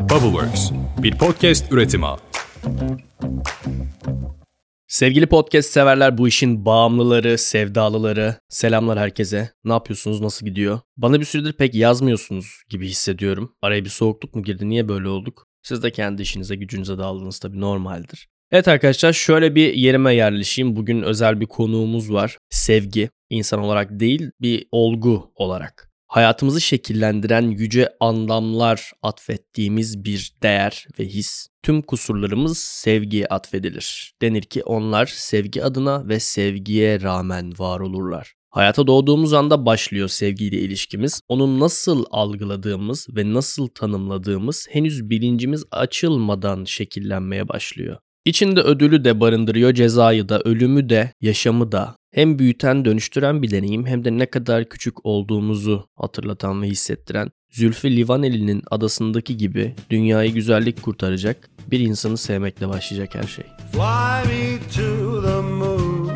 Bubbleworks, bir podcast üretimi. Sevgili podcast severler, bu işin bağımlıları, sevdalıları, selamlar herkese. Ne yapıyorsunuz, nasıl gidiyor? Bana bir süredir pek yazmıyorsunuz gibi hissediyorum. Araya bir soğukluk mu girdi, niye böyle olduk? Siz de kendi işinize, gücünüze daldınız tabii normaldir. Evet arkadaşlar şöyle bir yerime yerleşeyim. Bugün özel bir konuğumuz var. Sevgi. İnsan olarak değil bir olgu olarak hayatımızı şekillendiren yüce anlamlar atfettiğimiz bir değer ve his. Tüm kusurlarımız sevgiye atfedilir. Denir ki onlar sevgi adına ve sevgiye rağmen var olurlar. Hayata doğduğumuz anda başlıyor sevgiyle ilişkimiz. Onu nasıl algıladığımız ve nasıl tanımladığımız henüz bilincimiz açılmadan şekillenmeye başlıyor. İçinde ödülü de barındırıyor, cezayı da, ölümü de, yaşamı da. Hem büyüten, dönüştüren bir deneyim hem de ne kadar küçük olduğumuzu hatırlatan ve hissettiren Zülfü Livaneli'nin adasındaki gibi dünyayı güzellik kurtaracak bir insanı sevmekle başlayacak her şey. Fly me to the moon,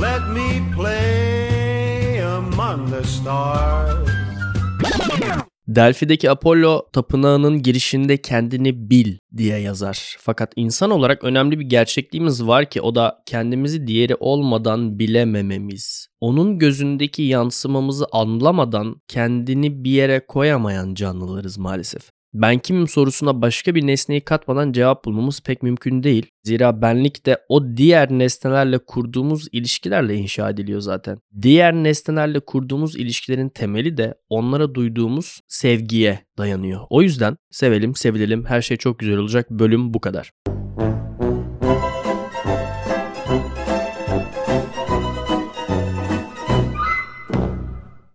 let me play among the stars. Delphi'deki Apollo tapınağının girişinde kendini bil diye yazar. Fakat insan olarak önemli bir gerçekliğimiz var ki o da kendimizi diğeri olmadan bilemememiz. Onun gözündeki yansımamızı anlamadan kendini bir yere koyamayan canlılarız maalesef. Ben kimim sorusuna başka bir nesneyi katmadan cevap bulmamız pek mümkün değil. Zira benlik de o diğer nesnelerle kurduğumuz ilişkilerle inşa ediliyor zaten. Diğer nesnelerle kurduğumuz ilişkilerin temeli de onlara duyduğumuz sevgiye dayanıyor. O yüzden sevelim, sevilelim, her şey çok güzel olacak. Bölüm bu kadar.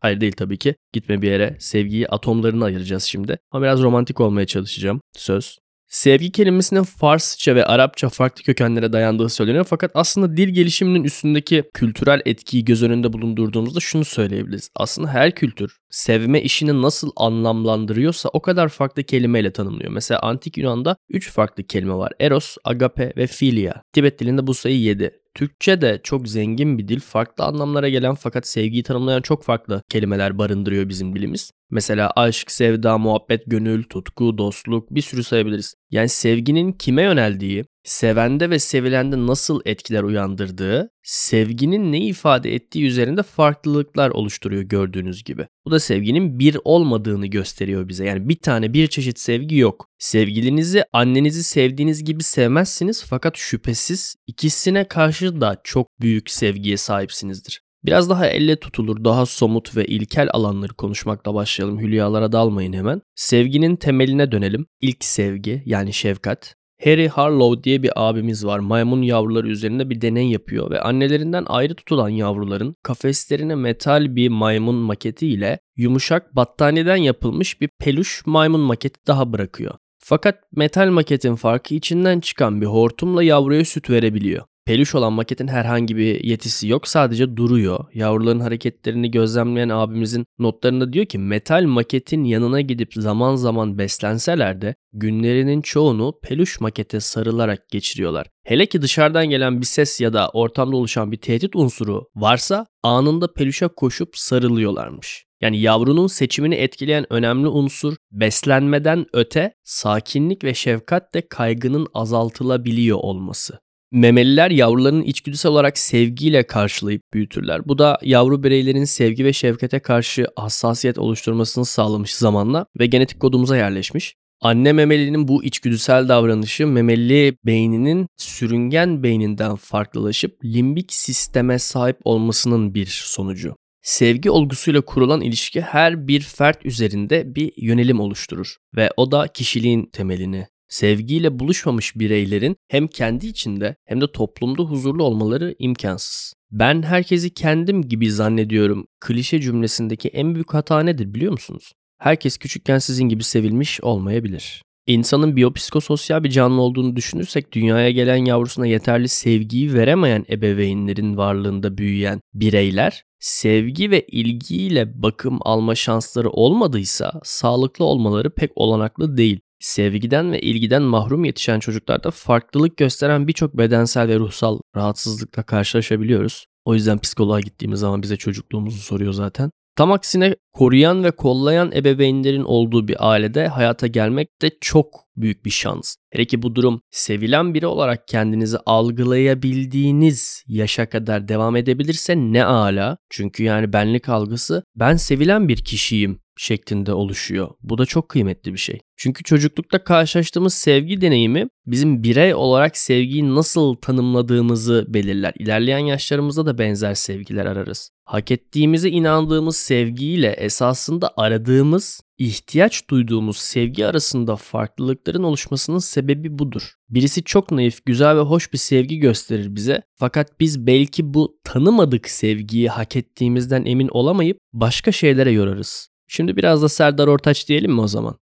Hayır değil tabii ki. Gitme bir yere. Sevgiyi atomlarına ayıracağız şimdi. Ama biraz romantik olmaya çalışacağım. Söz. Sevgi kelimesinin Farsça ve Arapça farklı kökenlere dayandığı söyleniyor fakat aslında dil gelişiminin üstündeki kültürel etkiyi göz önünde bulundurduğumuzda şunu söyleyebiliriz. Aslında her kültür sevme işini nasıl anlamlandırıyorsa o kadar farklı kelimeyle tanımlıyor. Mesela antik Yunan'da 3 farklı kelime var. Eros, agape ve philia. Tibet dilinde bu sayı 7. Türkçe de çok zengin bir dil. Farklı anlamlara gelen fakat sevgiyi tanımlayan çok farklı kelimeler barındırıyor bizim dilimiz. Mesela aşk, sevda, muhabbet, gönül, tutku, dostluk bir sürü sayabiliriz. Yani sevginin kime yöneldiği, sevende ve sevilende nasıl etkiler uyandırdığı, sevginin ne ifade ettiği üzerinde farklılıklar oluşturuyor gördüğünüz gibi. Bu da sevginin bir olmadığını gösteriyor bize. Yani bir tane bir çeşit sevgi yok. Sevgilinizi annenizi sevdiğiniz gibi sevmezsiniz fakat şüphesiz ikisine karşı da çok büyük sevgiye sahipsinizdir. Biraz daha elle tutulur, daha somut ve ilkel alanları konuşmakla başlayalım. Hülyalara dalmayın hemen. Sevginin temeline dönelim. İlk sevgi yani şefkat. Harry Harlow diye bir abimiz var. Maymun yavruları üzerinde bir deney yapıyor ve annelerinden ayrı tutulan yavruların kafeslerine metal bir maymun maketi ile yumuşak battaniyeden yapılmış bir peluş maymun maketi daha bırakıyor. Fakat metal maketin farkı içinden çıkan bir hortumla yavruya süt verebiliyor. Peluş olan maketin herhangi bir yetisi yok sadece duruyor. Yavruların hareketlerini gözlemleyen abimizin notlarında diyor ki metal maketin yanına gidip zaman zaman beslenseler de günlerinin çoğunu peluş makete sarılarak geçiriyorlar. Hele ki dışarıdan gelen bir ses ya da ortamda oluşan bir tehdit unsuru varsa anında peluşa koşup sarılıyorlarmış. Yani yavrunun seçimini etkileyen önemli unsur beslenmeden öte sakinlik ve şefkatle kaygının azaltılabiliyor olması. Memeliler yavrularını içgüdüsel olarak sevgiyle karşılayıp büyütürler. Bu da yavru bireylerin sevgi ve şefkate karşı hassasiyet oluşturmasını sağlamış zamanla ve genetik kodumuza yerleşmiş. Anne memelinin bu içgüdüsel davranışı memeli beyninin sürüngen beyninden farklılaşıp limbik sisteme sahip olmasının bir sonucu. Sevgi olgusuyla kurulan ilişki her bir fert üzerinde bir yönelim oluşturur ve o da kişiliğin temelini sevgiyle buluşmamış bireylerin hem kendi içinde hem de toplumda huzurlu olmaları imkansız. Ben herkesi kendim gibi zannediyorum klişe cümlesindeki en büyük hata nedir biliyor musunuz? Herkes küçükken sizin gibi sevilmiş olmayabilir. İnsanın biyopsikososyal bir canlı olduğunu düşünürsek dünyaya gelen yavrusuna yeterli sevgiyi veremeyen ebeveynlerin varlığında büyüyen bireyler sevgi ve ilgiyle bakım alma şansları olmadıysa sağlıklı olmaları pek olanaklı değil sevgiden ve ilgiden mahrum yetişen çocuklarda farklılık gösteren birçok bedensel ve ruhsal rahatsızlıkla karşılaşabiliyoruz. O yüzden psikoloğa gittiğimiz zaman bize çocukluğumuzu soruyor zaten. Tam aksine koruyan ve kollayan ebeveynlerin olduğu bir ailede hayata gelmek de çok büyük bir şans. Hele ki bu durum sevilen biri olarak kendinizi algılayabildiğiniz yaşa kadar devam edebilirse ne ala. Çünkü yani benlik algısı ben sevilen bir kişiyim şeklinde oluşuyor. Bu da çok kıymetli bir şey. Çünkü çocuklukta karşılaştığımız sevgi deneyimi bizim birey olarak sevgiyi nasıl tanımladığımızı belirler. İlerleyen yaşlarımızda da benzer sevgiler ararız. Hak ettiğimize inandığımız sevgiyle esasında aradığımız, ihtiyaç duyduğumuz sevgi arasında farklılıkların oluşmasının sebebi budur. Birisi çok naif, güzel ve hoş bir sevgi gösterir bize. Fakat biz belki bu tanımadık sevgiyi hak ettiğimizden emin olamayıp başka şeylere yorarız. Şimdi biraz da Serdar Ortaç diyelim mi o zaman?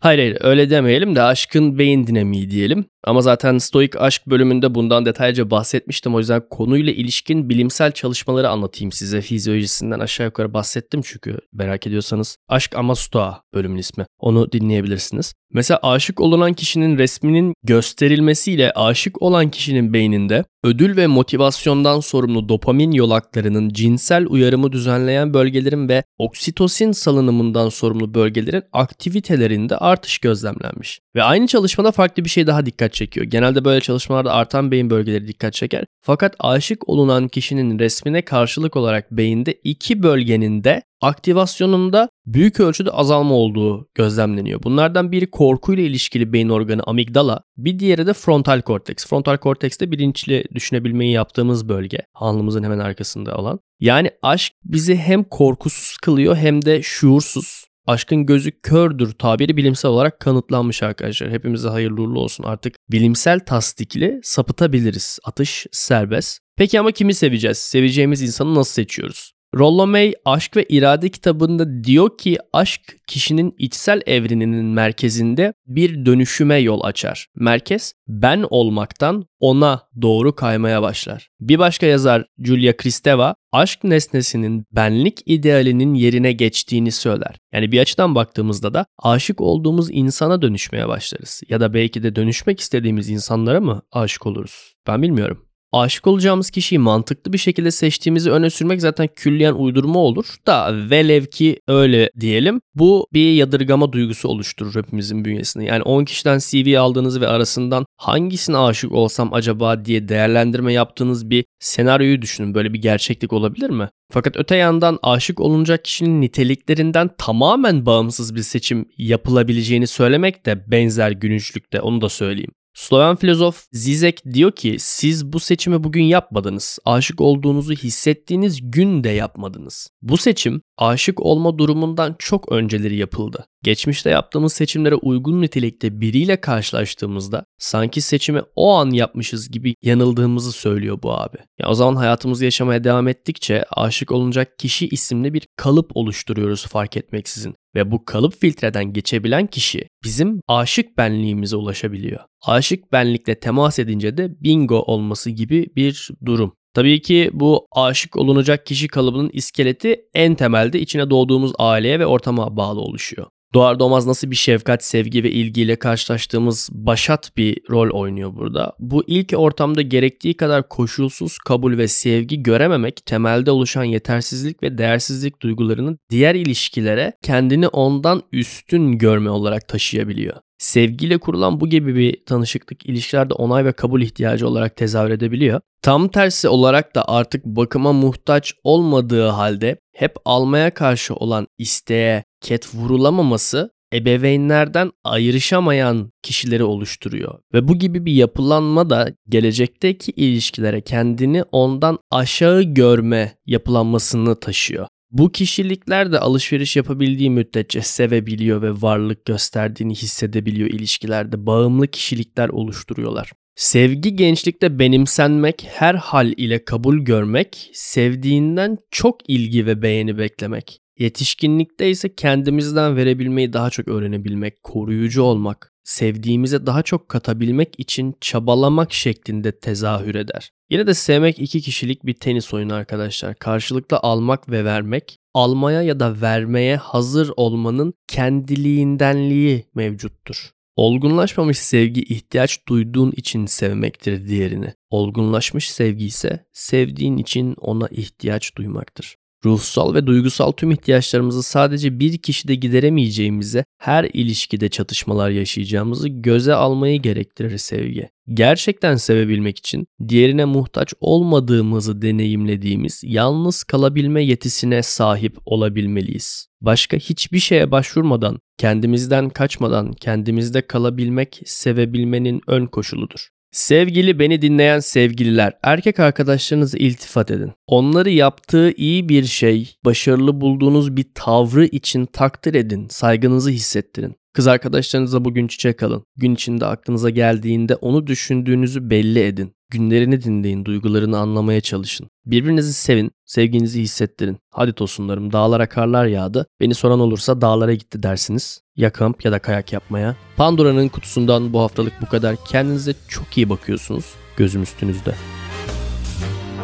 Hayır hayır öyle demeyelim de aşkın beyin dinamiği diyelim. Ama zaten stoik aşk bölümünde bundan detaylıca bahsetmiştim. O yüzden konuyla ilişkin bilimsel çalışmaları anlatayım size. Fizyolojisinden aşağı yukarı bahsettim çünkü merak ediyorsanız. Aşk ama Stoa bölümün ismi. Onu dinleyebilirsiniz. Mesela aşık olunan kişinin resminin gösterilmesiyle aşık olan kişinin beyninde ödül ve motivasyondan sorumlu dopamin yolaklarının cinsel uyarımı düzenleyen bölgelerin ve oksitosin salınımından sorumlu bölgelerin aktivitelerinde artış gözlemlenmiş. Ve aynı çalışmada farklı bir şey daha dikkat çekiyor. Genelde böyle çalışmalarda artan beyin bölgeleri dikkat çeker. Fakat aşık olunan kişinin resmine karşılık olarak beyinde iki bölgenin de aktivasyonunda büyük ölçüde azalma olduğu gözlemleniyor. Bunlardan biri korkuyla ilişkili beyin organı amigdala, bir diğeri de frontal korteks. Frontal korteks de bilinçli düşünebilmeyi yaptığımız bölge. Alnımızın hemen arkasında olan. Yani aşk bizi hem korkusuz kılıyor hem de şuursuz. Aşkın gözü kördür tabiri bilimsel olarak kanıtlanmış arkadaşlar. Hepimize hayırlı uğurlu olsun. Artık bilimsel tasdikli sapıtabiliriz. Atış serbest. Peki ama kimi seveceğiz? Seveceğimiz insanı nasıl seçiyoruz? Rollo May Aşk ve İrade kitabında diyor ki aşk kişinin içsel evreninin merkezinde bir dönüşüme yol açar. Merkez ben olmaktan ona doğru kaymaya başlar. Bir başka yazar Julia Kristeva aşk nesnesinin benlik idealinin yerine geçtiğini söyler. Yani bir açıdan baktığımızda da aşık olduğumuz insana dönüşmeye başlarız. Ya da belki de dönüşmek istediğimiz insanlara mı aşık oluruz? Ben bilmiyorum aşık olacağımız kişiyi mantıklı bir şekilde seçtiğimizi öne sürmek zaten külliyen uydurma olur da velev ki öyle diyelim. Bu bir yadırgama duygusu oluşturur hepimizin bünyesinde. Yani 10 kişiden CV aldığınız ve arasından hangisine aşık olsam acaba diye değerlendirme yaptığınız bir senaryoyu düşünün. Böyle bir gerçeklik olabilir mi? Fakat öte yandan aşık olunacak kişinin niteliklerinden tamamen bağımsız bir seçim yapılabileceğini söylemek de benzer günüçlükte onu da söyleyeyim. Sloven filozof Zizek diyor ki siz bu seçimi bugün yapmadınız. Aşık olduğunuzu hissettiğiniz gün de yapmadınız. Bu seçim aşık olma durumundan çok önceleri yapıldı. Geçmişte yaptığımız seçimlere uygun nitelikte biriyle karşılaştığımızda sanki seçimi o an yapmışız gibi yanıldığımızı söylüyor bu abi. Ya o zaman hayatımızı yaşamaya devam ettikçe aşık olunacak kişi isimli bir kalıp oluşturuyoruz fark etmeksizin. Ve bu kalıp filtreden geçebilen kişi bizim aşık benliğimize ulaşabiliyor. Aşık benlikle temas edince de bingo olması gibi bir durum. Tabii ki bu aşık olunacak kişi kalıbının iskeleti en temelde içine doğduğumuz aileye ve ortama bağlı oluşuyor. Doğar doğmaz nasıl bir şefkat, sevgi ve ilgiyle karşılaştığımız başat bir rol oynuyor burada. Bu ilk ortamda gerektiği kadar koşulsuz kabul ve sevgi görememek temelde oluşan yetersizlik ve değersizlik duygularını diğer ilişkilere kendini ondan üstün görme olarak taşıyabiliyor. Sevgiyle kurulan bu gibi bir tanışıklık ilişkilerde onay ve kabul ihtiyacı olarak tezahür edebiliyor. Tam tersi olarak da artık bakıma muhtaç olmadığı halde hep almaya karşı olan isteğe ket vurulamaması ebeveynlerden ayrışamayan kişileri oluşturuyor. Ve bu gibi bir yapılanma da gelecekteki ilişkilere kendini ondan aşağı görme yapılanmasını taşıyor. Bu kişilikler de alışveriş yapabildiği müddetçe sevebiliyor ve varlık gösterdiğini hissedebiliyor ilişkilerde. Bağımlı kişilikler oluşturuyorlar. Sevgi gençlikte benimsenmek, her hal ile kabul görmek, sevdiğinden çok ilgi ve beğeni beklemek. Yetişkinlikte ise kendimizden verebilmeyi daha çok öğrenebilmek, koruyucu olmak, sevdiğimize daha çok katabilmek için çabalamak şeklinde tezahür eder. Yine de sevmek iki kişilik bir tenis oyunu arkadaşlar. Karşılıklı almak ve vermek, almaya ya da vermeye hazır olmanın kendiliğindenliği mevcuttur. Olgunlaşmamış sevgi ihtiyaç duyduğun için sevmektir diğerini. Olgunlaşmış sevgi ise sevdiğin için ona ihtiyaç duymaktır. Ruhsal ve duygusal tüm ihtiyaçlarımızı sadece bir kişide gideremeyeceğimize, her ilişkide çatışmalar yaşayacağımızı göze almayı gerektirir sevgi. Gerçekten sevebilmek için diğerine muhtaç olmadığımızı deneyimlediğimiz yalnız kalabilme yetisine sahip olabilmeliyiz. Başka hiçbir şeye başvurmadan, kendimizden kaçmadan kendimizde kalabilmek sevebilmenin ön koşuludur. Sevgili beni dinleyen sevgililer, erkek arkadaşlarınızı iltifat edin. Onları yaptığı iyi bir şey, başarılı bulduğunuz bir tavrı için takdir edin, saygınızı hissettirin. Kız arkadaşlarınıza bugün çiçek alın. Gün içinde aklınıza geldiğinde onu düşündüğünüzü belli edin. Günlerini dinleyin, duygularını anlamaya çalışın. Birbirinizi sevin, sevginizi hissettirin. Hadi tosunlarım dağlara karlar yağdı. Beni soran olursa dağlara gitti dersiniz. Ya kamp ya da kayak yapmaya. Pandora'nın kutusundan bu haftalık bu kadar. Kendinize çok iyi bakıyorsunuz. Gözüm üstünüzde.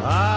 I